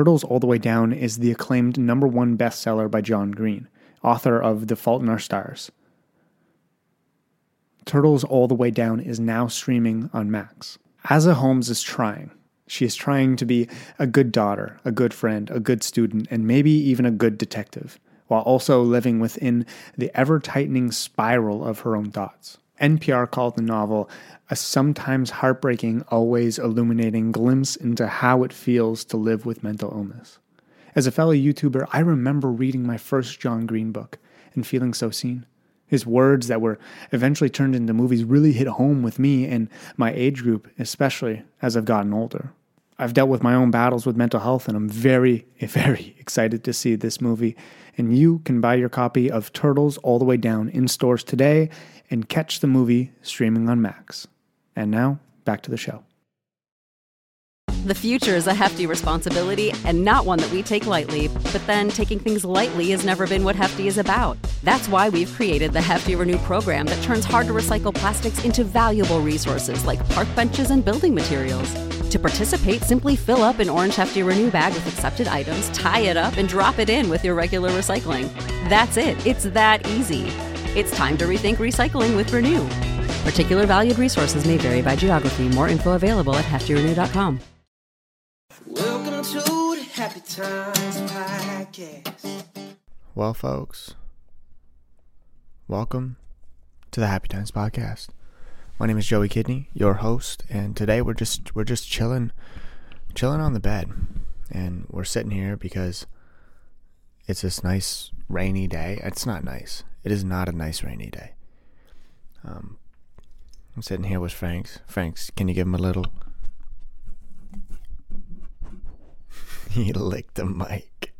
Turtles All the Way Down is the acclaimed number one bestseller by John Green, author of The Fault in Our Stars. Turtles All the Way Down is now streaming on Max. Aza Holmes is trying. She is trying to be a good daughter, a good friend, a good student, and maybe even a good detective, while also living within the ever tightening spiral of her own thoughts. NPR called the novel a sometimes heartbreaking, always illuminating glimpse into how it feels to live with mental illness. As a fellow YouTuber, I remember reading my first John Green book and feeling so seen. His words that were eventually turned into movies really hit home with me and my age group, especially as I've gotten older. I've dealt with my own battles with mental health, and I'm very, very excited to see this movie. And you can buy your copy of Turtles All the Way Down in stores today and catch the movie streaming on Max. And now, back to the show. The future is a hefty responsibility and not one that we take lightly. But then taking things lightly has never been what Hefty is about. That's why we've created the Hefty Renew program that turns hard to recycle plastics into valuable resources like park benches and building materials. To participate, simply fill up an orange Hefty Renew bag with accepted items, tie it up, and drop it in with your regular recycling. That's it. It's that easy. It's time to rethink recycling with Renew. Particular valued resources may vary by geography. More info available at heftyrenew.com. Welcome to the Happy Times Podcast. Well, folks, welcome to the Happy Times podcast. My name is Joey Kidney, your host, and today we're just we're just chilling, chilling on the bed, and we're sitting here because it's this nice rainy day. It's not nice. It is not a nice rainy day. Um, I'm sitting here with Franks. Franks, can you give him a little? he licked the mic.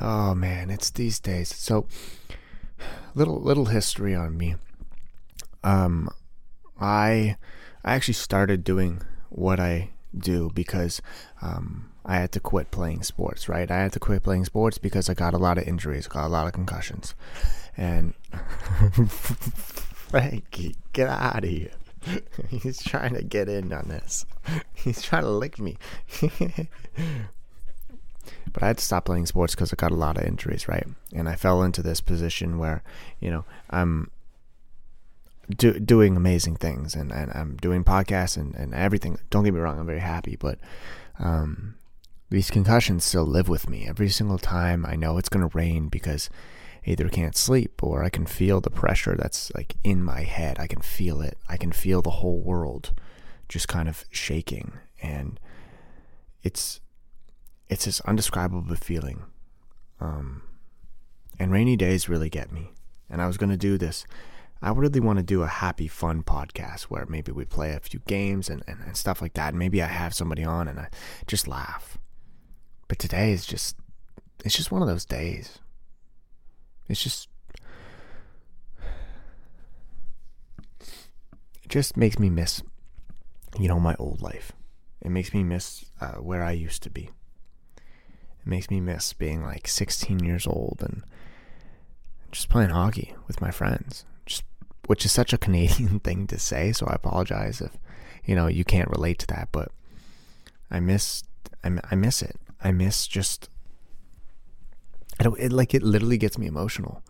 Oh man, it's these days. So little little history on me. Um I I actually started doing what I do because um I had to quit playing sports, right? I had to quit playing sports because I got a lot of injuries, got a lot of concussions. And Frankie, get out of here. He's trying to get in on this. He's trying to lick me. but I had to stop playing sports because I got a lot of injuries, right? And I fell into this position where, you know, I'm do, doing amazing things and, and I'm doing podcasts and, and everything. Don't get me wrong, I'm very happy, but um, these concussions still live with me. Every single time I know it's going to rain because either can't sleep or I can feel the pressure that's like in my head. I can feel it. I can feel the whole world just kind of shaking and it's it's this undescribable feeling. Um, and rainy days really get me. And I was going to do this. I really want to do a happy, fun podcast where maybe we play a few games and, and, and stuff like that. And maybe I have somebody on and I just laugh. But today is just, it's just one of those days. It's just, it just makes me miss, you know, my old life. It makes me miss uh, where I used to be. It makes me miss being like 16 years old and just playing hockey with my friends. Just, which is such a Canadian thing to say. So I apologize if, you know, you can't relate to that. But I miss, I, I miss it. I miss just it, it like it literally gets me emotional.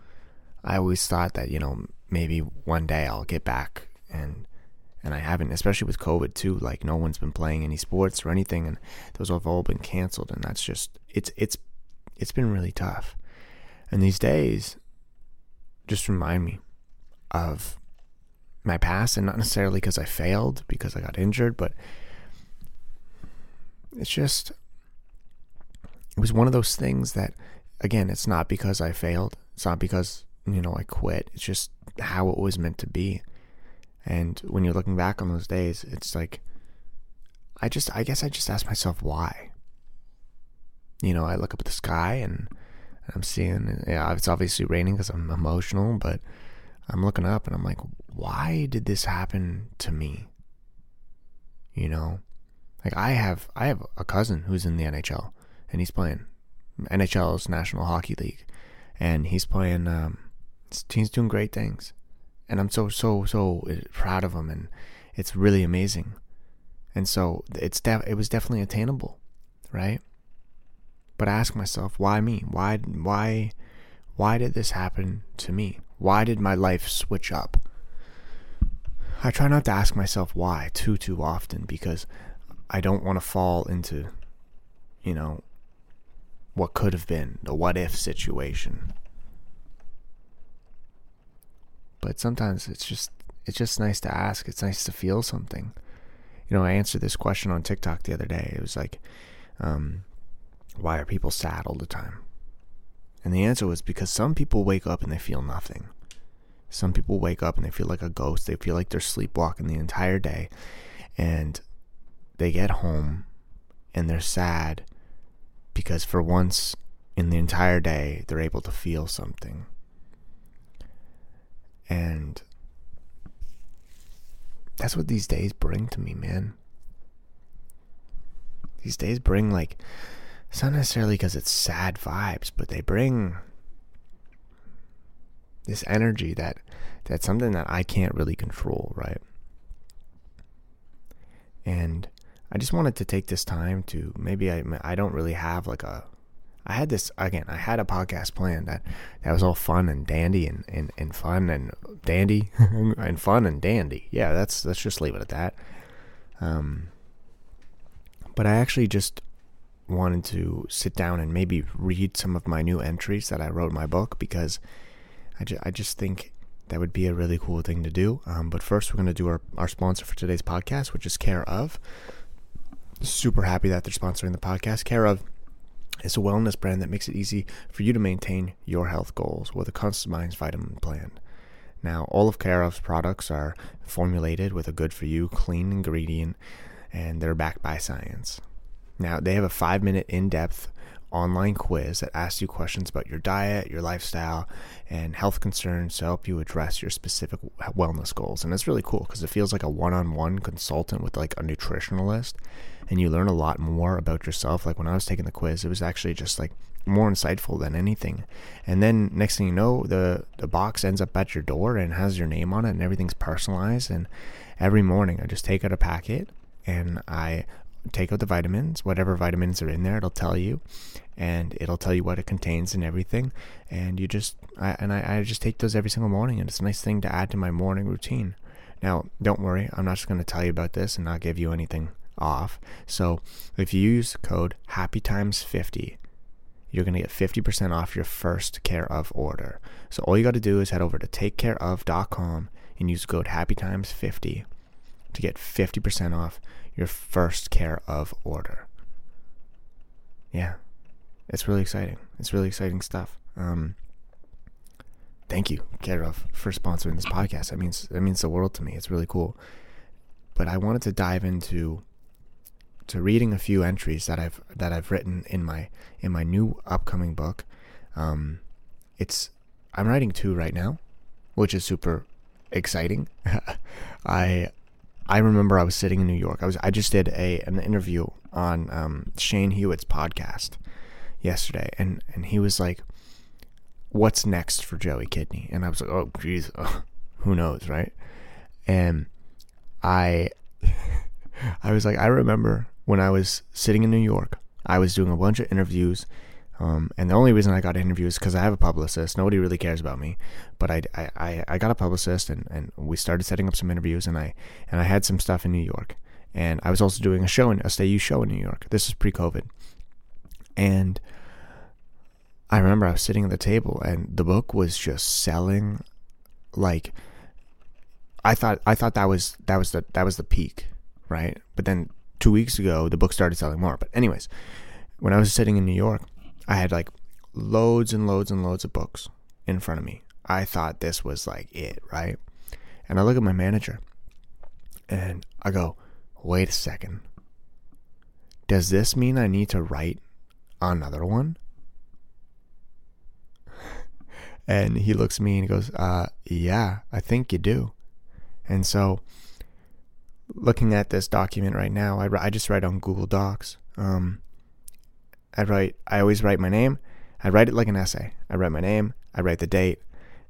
I always thought that you know maybe one day I'll get back and and I haven't, especially with COVID too. Like no one's been playing any sports or anything, and those have all been canceled, and that's just it's it's it's been really tough. And these days just remind me of my past, and not necessarily because I failed, because I got injured, but it's just it was one of those things that again, it's not because I failed. It's not because, you know, I quit. It's just how it was meant to be. And when you're looking back on those days, it's like, I just, I guess I just ask myself why. You know, I look up at the sky and I'm seeing, yeah, it's obviously raining because I'm emotional, but I'm looking up and I'm like, why did this happen to me? You know, like I have, I have a cousin who's in the NHL and he's playing NHL's National Hockey League, and he's playing. Um, he's doing great things, and I'm so so so proud of him, and it's really amazing. And so it's def- it was definitely attainable, right? but I ask myself, why me? Why why why did this happen to me? Why did my life switch up? I try not to ask myself why too too often because I don't want to fall into you know what could have been, the what if situation. But sometimes it's just it's just nice to ask. It's nice to feel something. You know, I answered this question on TikTok the other day. It was like, um, why are people sad all the time? And the answer was because some people wake up and they feel nothing. Some people wake up and they feel like a ghost. They feel like they're sleepwalking the entire day. And they get home and they're sad because for once in the entire day, they're able to feel something. And that's what these days bring to me, man. These days bring like it's not necessarily because it's sad vibes, but they bring this energy that that's something that I can't really control, right? And I just wanted to take this time to maybe I I don't really have like a I had this again. I had a podcast plan that that was all fun and dandy and, and, and fun and dandy and fun and dandy. Yeah, that's let's just leave it at that. Um, but I actually just wanted to sit down and maybe read some of my new entries that I wrote in my book because I, I just think that would be a really cool thing to do. Um, but first, we're going to do our, our sponsor for today's podcast, which is Care of. Super happy that they're sponsoring the podcast. Care of it's a wellness brand that makes it easy for you to maintain your health goals with a customized vitamin plan. Now, all of Care of's products are formulated with a good for you, clean ingredient, and they're backed by science. Now, they have a five minute in depth online quiz that asks you questions about your diet, your lifestyle, and health concerns to help you address your specific wellness goals. And it's really cool because it feels like a one on one consultant with like a nutritionalist and you learn a lot more about yourself. Like when I was taking the quiz, it was actually just like more insightful than anything. And then next thing you know, the the box ends up at your door and has your name on it and everything's personalized. And every morning I just take out a packet and I take out the vitamins, whatever vitamins are in there, it'll tell you, and it'll tell you what it contains and everything. And you just, I, and I, I just take those every single morning, and it's a nice thing to add to my morning routine. Now, don't worry, I'm not just going to tell you about this and not give you anything off. So if you use code Happy Times 50, you're going to get 50% off your first care of order. So all you got to do is head over to takecareof.com and use code Happy Times 50 to get 50% off your first care of order. Yeah, it's really exciting. It's really exciting stuff. Um, thank you, Care of, for sponsoring this podcast. That means that means the world to me. It's really cool. But I wanted to dive into to reading a few entries that I've that I've written in my in my new upcoming book. Um, it's I'm writing two right now, which is super exciting. I I remember I was sitting in New York. I was I just did a an interview on um, Shane Hewitt's podcast yesterday, and and he was like, "What's next for Joey Kidney?" And I was like, "Oh, geez, oh, who knows, right?" And I I was like, I remember when I was sitting in New York, I was doing a bunch of interviews. Um, and the only reason I got interviews because I have a publicist. Nobody really cares about me, but I, I, I got a publicist, and, and we started setting up some interviews, and I and I had some stuff in New York, and I was also doing a show in a Stay You show in New York. This is pre-COVID, and I remember I was sitting at the table, and the book was just selling, like. I thought I thought that was that was the that was the peak, right? But then two weeks ago, the book started selling more. But, anyways, when I was sitting in New York, I had like loads and loads and loads of books in front of me. I thought this was like it, right? And I look at my manager and I go, wait a second. Does this mean I need to write another one? And he looks at me and he goes, uh, yeah, I think you do. And so looking at this document right now, I, I just write on Google Docs. Um, I write, I always write my name. I write it like an essay. I write my name, I write the date,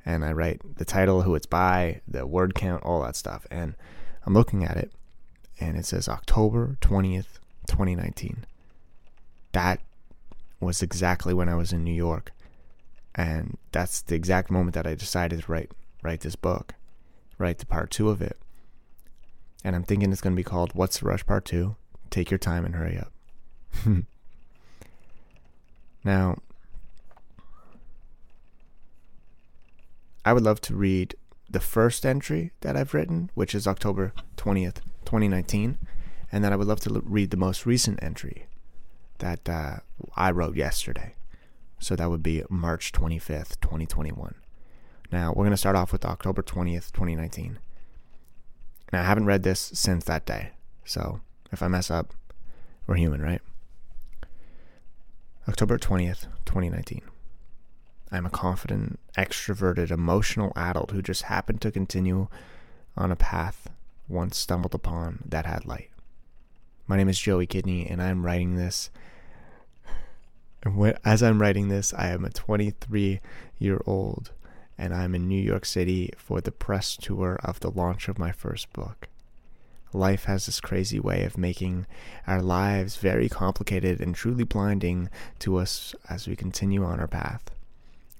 and I write the title, who it's by, the word count, all that stuff. And I'm looking at it, and it says October 20th, 2019. That was exactly when I was in New York. And that's the exact moment that I decided to write write this book, write the part two of it. And I'm thinking it's going to be called What's the Rush Part 2? Take your time and hurry up. now, I would love to read the first entry that I've written, which is October 20th, 2019. And then I would love to l- read the most recent entry that uh, I wrote yesterday. So that would be March 25th, 2021. Now, we're going to start off with October 20th, 2019. And I haven't read this since that day. So if I mess up, we're human, right? October 20th, 2019. I'm a confident, extroverted, emotional adult who just happened to continue on a path once stumbled upon that had light. My name is Joey Kidney, and I'm writing this. And as I'm writing this, I am a 23 year old, and I'm in New York City for the press tour of the launch of my first book. Life has this crazy way of making our lives very complicated and truly blinding to us as we continue on our path.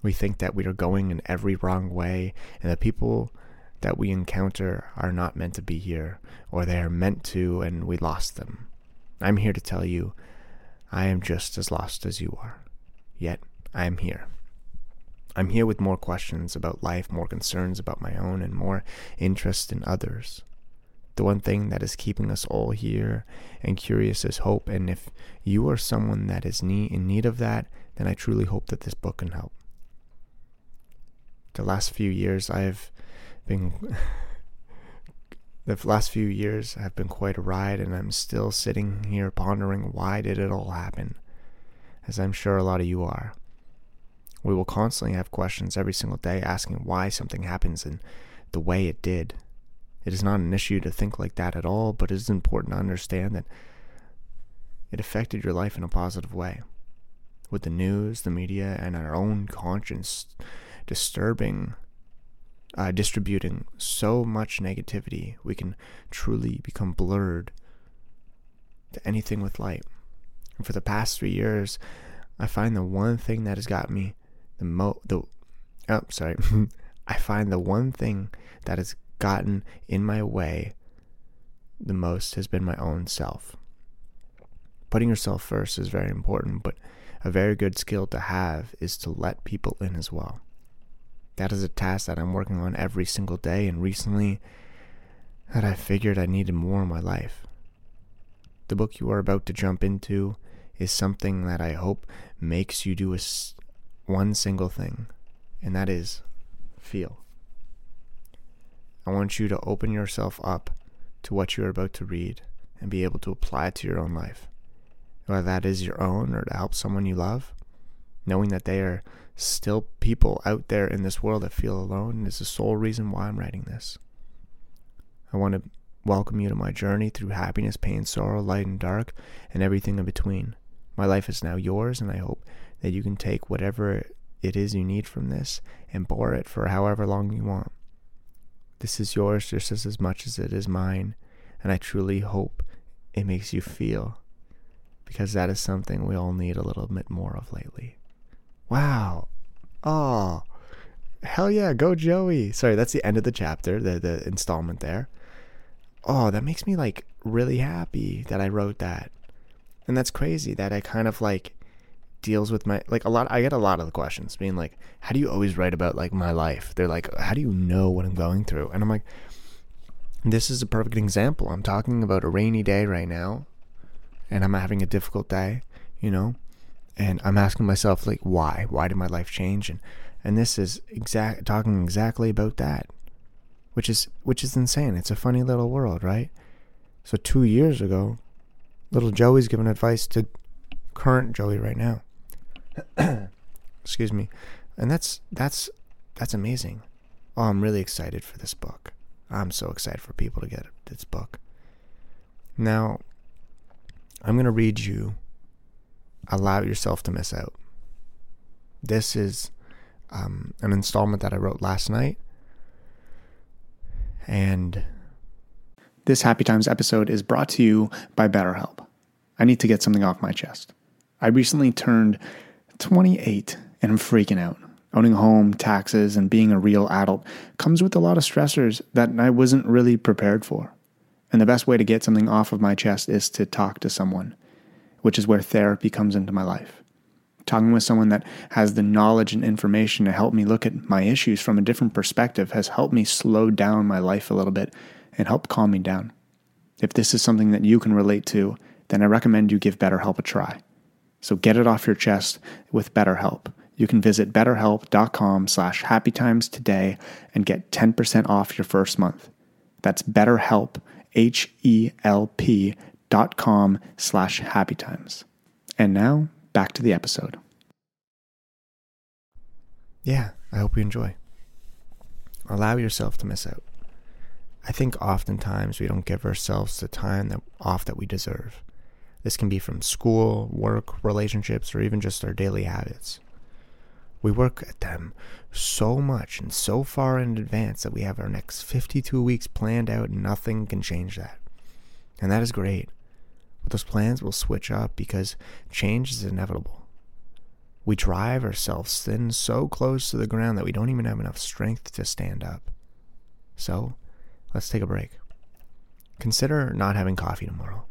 We think that we are going in every wrong way, and the people that we encounter are not meant to be here, or they are meant to, and we lost them. I'm here to tell you, I am just as lost as you are. Yet, I am here. I'm here with more questions about life, more concerns about my own, and more interest in others. The one thing that is keeping us all here and curious is hope, and if you are someone that is in need of that, then I truly hope that this book can help. The last few years I've been the last few years have been quite a ride and I'm still sitting here pondering why did it all happen? As I'm sure a lot of you are we will constantly have questions every single day asking why something happens in the way it did it is not an issue to think like that at all but it is important to understand that it affected your life in a positive way with the news the media and our own conscience disturbing, uh, distributing so much negativity, we can truly become blurred to anything with light. And for the past three years, I find the one thing that has got me the mo the oh sorry, I find the one thing that has gotten in my way the most has been my own self. Putting yourself first is very important, but a very good skill to have is to let people in as well. That is a task that I'm working on every single day, and recently that I figured I needed more in my life. The book you are about to jump into is something that I hope makes you do a, one single thing, and that is feel. I want you to open yourself up to what you are about to read and be able to apply it to your own life. Whether that is your own or to help someone you love, knowing that they are still people out there in this world that feel alone is the sole reason why I'm writing this. I want to welcome you to my journey through happiness, pain, sorrow, light and dark, and everything in between. My life is now yours, and I hope that you can take whatever it is you need from this and bore it for however long you want. This is yours just as much as it is mine, and I truly hope it makes you feel because that is something we all need a little bit more of lately. Wow. Oh. Hell yeah, go Joey. Sorry, that's the end of the chapter, the the installment there. Oh, that makes me like really happy that I wrote that. And that's crazy that I kind of like deals with my like a lot I get a lot of the questions being like, how do you always write about like my life? They're like, how do you know what I'm going through? And I'm like, this is a perfect example. I'm talking about a rainy day right now and I'm having a difficult day, you know? and I'm asking myself like why why did my life change and and this is exact talking exactly about that which is which is insane it's a funny little world right so 2 years ago little Joey's giving advice to current Joey right now excuse me and that's that's that's amazing oh I'm really excited for this book I'm so excited for people to get this book now I'm going to read you allow yourself to miss out. This is um, an installment that I wrote last night. And this Happy Times episode is brought to you by BetterHelp. I need to get something off my chest. I recently turned 28 and I'm freaking out. Owning a home, taxes, and being a real adult comes with a lot of stressors that I wasn't really prepared for. And the best way to get something off of my chest is to talk to someone, which is where therapy comes into my life. Talking with someone that has the knowledge and information to help me look at my issues from a different perspective has helped me slow down my life a little bit and help calm me down. If this is something that you can relate to, then I recommend you give BetterHelp a try. So get it off your chest with BetterHelp. You can visit betterhelp.com slash happytimes today and get 10% off your first month. That's betterhelp, H-E-L-P dot com slash happytimes. And now, back to the episode. Yeah, I hope you enjoy. Allow yourself to miss out. I think oftentimes we don't give ourselves the time that off that we deserve. This can be from school, work, relationships, or even just our daily habits. We work at them so much and so far in advance that we have our next 52 weeks planned out and nothing can change that. And that is great. But those plans will switch up because change is inevitable. We drive ourselves thin so close to the ground that we don't even have enough strength to stand up. So, let's take a break. Consider not having coffee tomorrow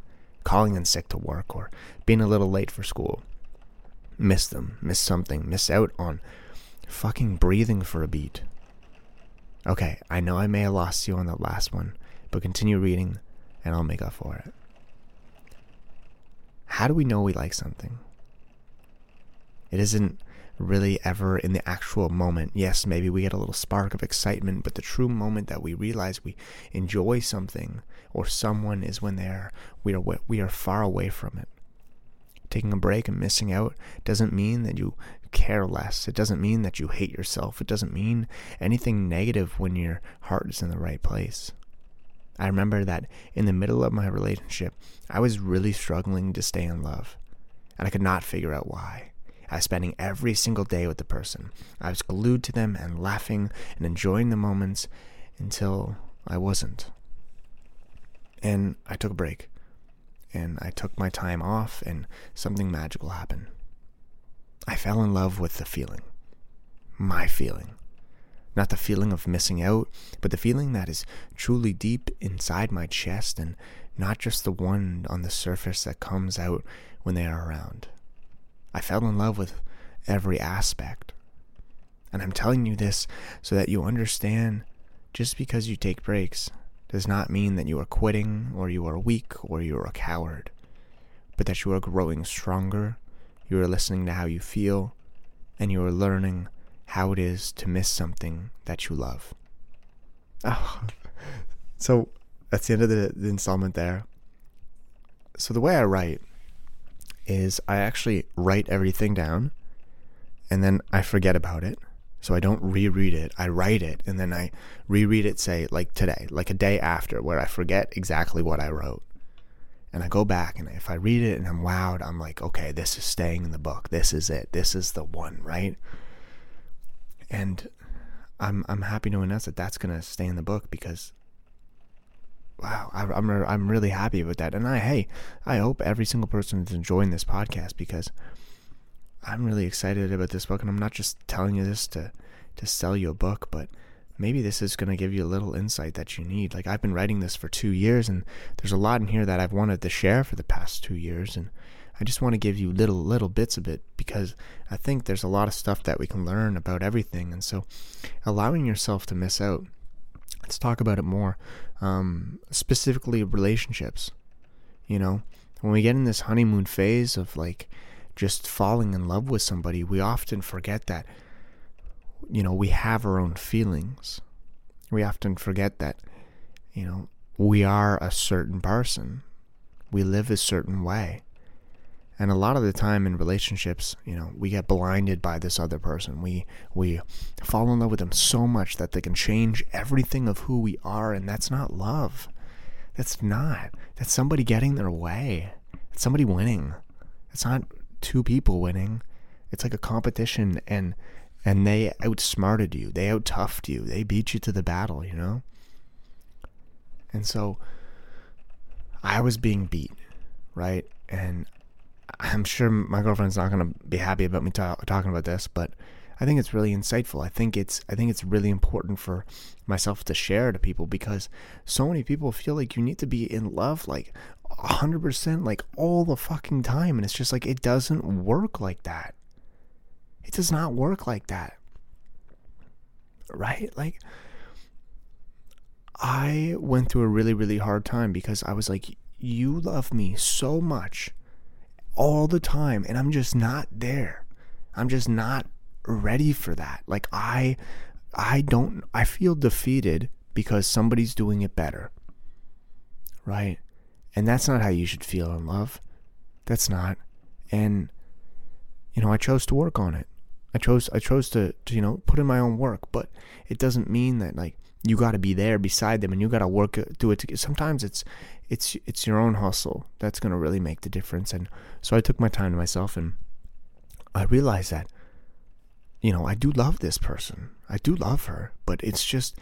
calling in sick to work or being a little late for school. Miss them, miss something, miss out on fucking breathing for a beat. Okay, I know I may have lost you on that last one, but continue reading and I'll make up for it. How do we know we like something? It isn't really ever in the actual moment. Yes, maybe we get a little spark of excitement, but the true moment that we realize we enjoy something or someone is when they're we are we are far away from it. Taking a break and missing out doesn't mean that you care less. It doesn't mean that you hate yourself. It doesn't mean anything negative when your heart is in the right place. I remember that in the middle of my relationship, I was really struggling to stay in love, and I could not figure out why. I was spending every single day with the person. I was glued to them and laughing and enjoying the moments until I wasn't. And I took a break. And I took my time off, and something magical happened. I fell in love with the feeling. My feeling. Not the feeling of missing out, but the feeling that is truly deep inside my chest and not just the one on the surface that comes out when they are around. I fell in love with every aspect. And I'm telling you this so that you understand just because you take breaks does not mean that you are quitting or you are weak or you are a coward, but that you are growing stronger, you are listening to how you feel, and you are learning how it is to miss something that you love. Oh, so that's the end of the, the installment there. So the way I write is I actually write everything down and then I forget about it. So I don't reread it. I write it and then I reread it, say, like today, like a day after, where I forget exactly what I wrote. And I go back and if I read it and I'm wowed, I'm like, okay, this is staying in the book. This is it. This is the one, right? And I'm I'm happy to announce that that's gonna stay in the book because wow, I, I'm I'm really happy with that. And I hey, I hope every single person is enjoying this podcast because I'm really excited about this book, and I'm not just telling you this to to sell you a book, but maybe this is going to give you a little insight that you need. Like I've been writing this for two years, and there's a lot in here that I've wanted to share for the past two years, and I just want to give you little little bits of it because I think there's a lot of stuff that we can learn about everything, and so allowing yourself to miss out. Let's talk about it more um, specifically relationships. You know, when we get in this honeymoon phase of like just falling in love with somebody, we often forget that, you know, we have our own feelings. We often forget that, you know, we are a certain person. We live a certain way. And a lot of the time in relationships, you know, we get blinded by this other person. We we fall in love with them so much that they can change everything of who we are, and that's not love. That's not. That's somebody getting their way. It's somebody winning. It's not two people winning. It's like a competition and and they outsmarted you. They outtoughed you. They beat you to the battle, you know? And so I was being beat, right? And I'm sure my girlfriend's not gonna be happy about me ta- talking about this, but I think it's really insightful. I think it's I think it's really important for myself to share to people because so many people feel like you need to be in love like 100% like all the fucking time and it's just like it doesn't work like that. It does not work like that. Right? Like I went through a really really hard time because I was like you love me so much all the time and I'm just not there. I'm just not ready for that. Like I I don't I feel defeated because somebody's doing it better. Right? And that's not how you should feel in love. That's not. And you know, I chose to work on it. I chose I chose to, to you know, put in my own work, but it doesn't mean that like you got to be there beside them and you got uh, to work do it together. Sometimes it's it's it's your own hustle that's going to really make the difference and so I took my time to myself and I realized that you know, I do love this person. I do love her, but it's just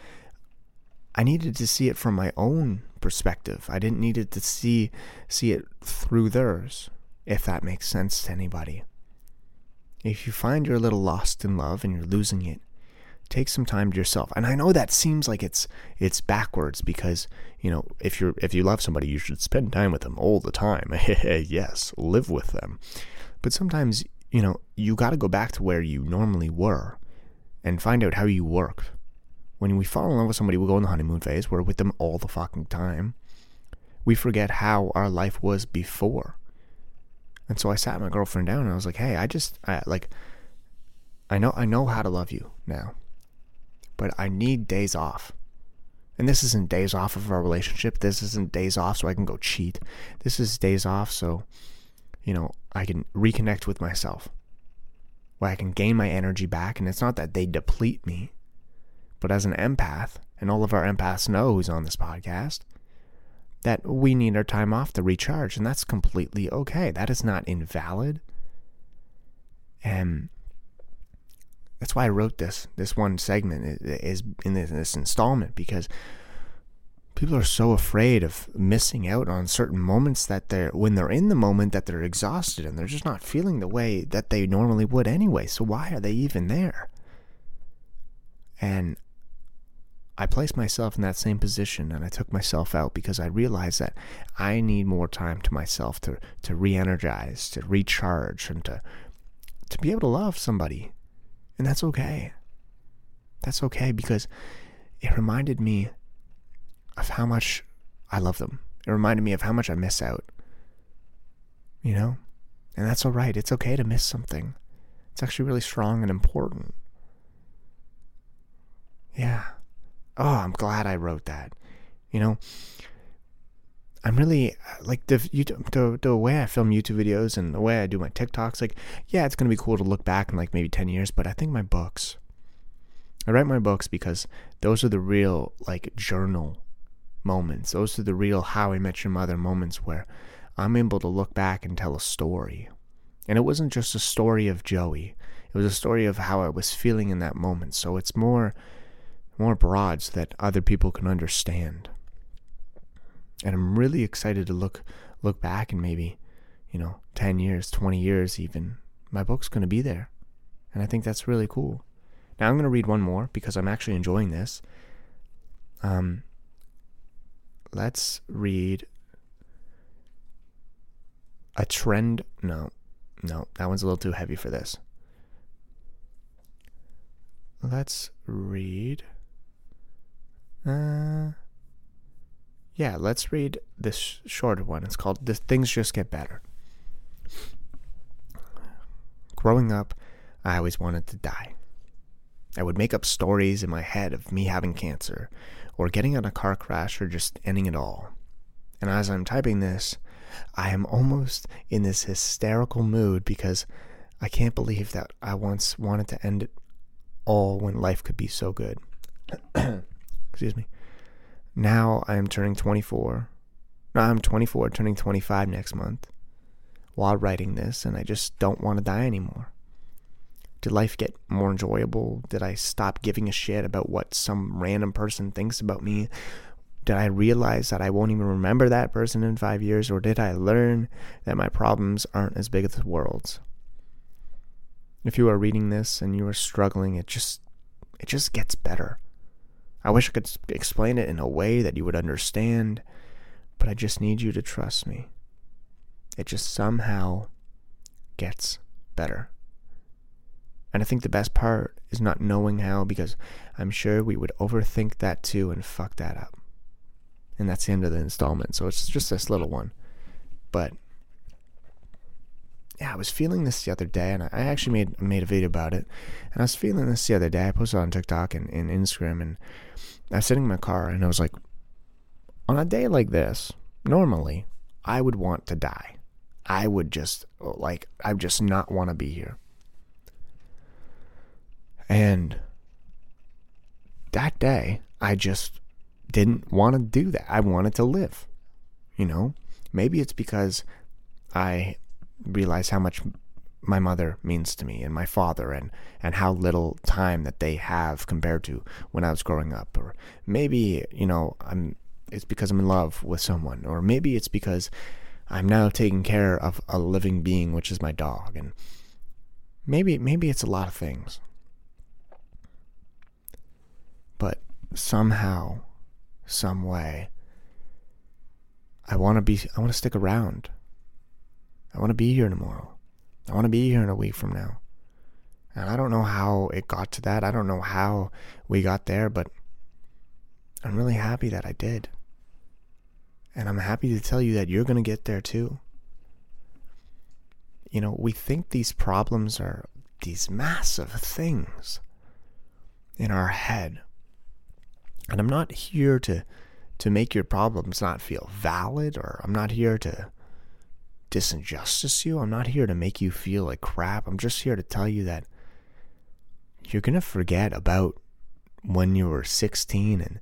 I needed to see it from my own perspective. I didn't need it to see see it through theirs, if that makes sense to anybody. If you find you're a little lost in love and you're losing it, take some time to yourself. And I know that seems like it's it's backwards because, you know, if you're if you love somebody, you should spend time with them all the time. yes, live with them. But sometimes you know, you got to go back to where you normally were and find out how you work. When we fall in love with somebody, we go in the honeymoon phase. We're with them all the fucking time. We forget how our life was before. And so I sat my girlfriend down and I was like, "Hey, I just I, like I know I know how to love you now. But I need days off." And this isn't days off of our relationship. This isn't days off so I can go cheat. This is days off so you know, I can reconnect with myself, where I can gain my energy back. And it's not that they deplete me, but as an empath, and all of our empaths know who's on this podcast, that we need our time off to recharge. And that's completely okay. That is not invalid. And that's why I wrote this this one segment is in this installment because people are so afraid of missing out on certain moments that they're when they're in the moment that they're exhausted and they're just not feeling the way that they normally would anyway so why are they even there and I placed myself in that same position and I took myself out because I realized that I need more time to myself to to re-energize, to recharge and to to be able to love somebody. And that's okay. That's okay because it reminded me of how much I love them. It reminded me of how much I miss out. You know? And that's all right. It's okay to miss something. It's actually really strong and important. Yeah. Oh, I'm glad I wrote that. You know, I'm really like the, the the way I film YouTube videos and the way I do my TikToks. Like, yeah, it's gonna be cool to look back in like maybe ten years, but I think my books. I write my books because those are the real like journal moments. Those are the real How I Met Your Mother moments where I'm able to look back and tell a story. And it wasn't just a story of Joey. It was a story of how I was feeling in that moment. So it's more more broad so that other people can understand. And I'm really excited to look look back and maybe, you know, 10 years, 20 years even. My book's going to be there. And I think that's really cool. Now I'm going to read one more because I'm actually enjoying this. Um, let's read a trend. No, no, that one's a little too heavy for this. Let's read. Uh, yeah, let's read this shorter one. It's called "The Things Just Get Better." Growing up, I always wanted to die. I would make up stories in my head of me having cancer, or getting in a car crash, or just ending it all. And as I'm typing this, I am almost in this hysterical mood because I can't believe that I once wanted to end it all when life could be so good. Excuse me. Now I am turning 24. No, I'm 24, turning 25 next month while writing this, and I just don't want to die anymore. Did life get more enjoyable? Did I stop giving a shit about what some random person thinks about me? Did I realize that I won't even remember that person in five years? Or did I learn that my problems aren't as big as the world's? If you are reading this and you are struggling, it just it just gets better. I wish I could explain it in a way that you would understand, but I just need you to trust me. It just somehow gets better. And I think the best part is not knowing how because I'm sure we would overthink that too and fuck that up. And that's the end of the installment. So it's just this little one. But yeah, I was feeling this the other day, and I actually made made a video about it. And I was feeling this the other day. I posted on TikTok and, and Instagram, and I was sitting in my car, and I was like, on a day like this, normally I would want to die. I would just like I would just not want to be here. And that day, I just didn't want to do that. I wanted to live. You know, maybe it's because I realize how much my mother means to me and my father and, and how little time that they have compared to when I was growing up. Or maybe, you know, I'm it's because I'm in love with someone. Or maybe it's because I'm now taking care of a living being, which is my dog. And maybe maybe it's a lot of things. But somehow, some way, I want to be I want to stick around. I want to be here tomorrow. I want to be here in a week from now. And I don't know how it got to that. I don't know how we got there, but I'm really happy that I did. And I'm happy to tell you that you're going to get there too. You know, we think these problems are these massive things in our head. And I'm not here to to make your problems not feel valid or I'm not here to disinjustice you. I'm not here to make you feel like crap. I'm just here to tell you that you're going to forget about when you were 16 and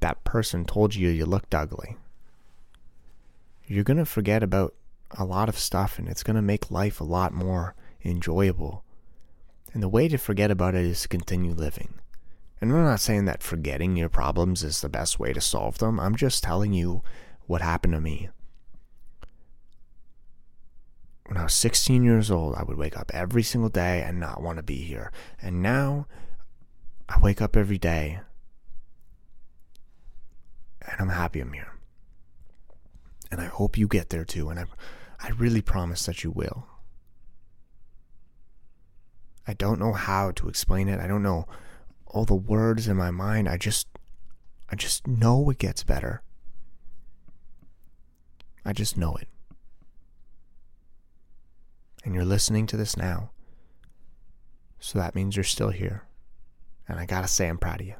that person told you you looked ugly. You're going to forget about a lot of stuff and it's going to make life a lot more enjoyable. And the way to forget about it is to continue living. And I'm not saying that forgetting your problems is the best way to solve them. I'm just telling you what happened to me when I was 16 years old, I would wake up every single day and not want to be here. And now I wake up every day and I'm happy I'm here. And I hope you get there too. And I, I really promise that you will. I don't know how to explain it. I don't know all the words in my mind. I just, I just know it gets better. I just know it and you're listening to this now. So that means you're still here. And I gotta say, I'm proud of you.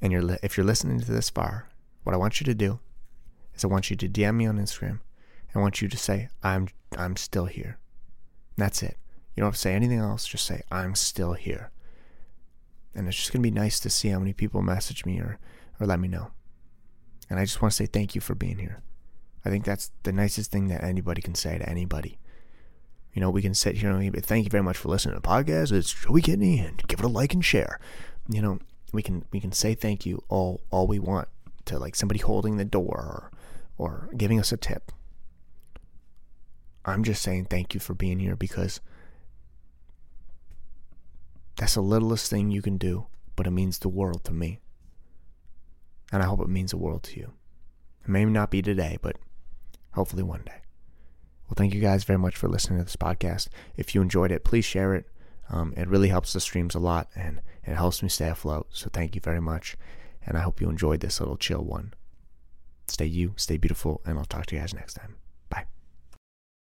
And you're li- if you're listening to this far, what I want you to do is I want you to DM me on Instagram. I want you to say, I'm I'm still here. And that's it. You don't have to say anything else, just say, I'm still here. And it's just gonna be nice to see how many people message me or, or let me know. And I just want to say thank you for being here. I think that's the nicest thing that anybody can say to anybody. You know, we can sit here and thank you very much for listening to the podcast. It's Joey Kidney and give it a like and share. You know, we can we can say thank you all all we want to like somebody holding the door or or giving us a tip. I'm just saying thank you for being here because that's the littlest thing you can do, but it means the world to me. And I hope it means the world to you. It may not be today, but hopefully one day. Well, thank you guys very much for listening to this podcast. If you enjoyed it, please share it. Um, it really helps the streams a lot and it helps me stay afloat. So thank you very much. And I hope you enjoyed this little chill one. Stay you, stay beautiful, and I'll talk to you guys next time.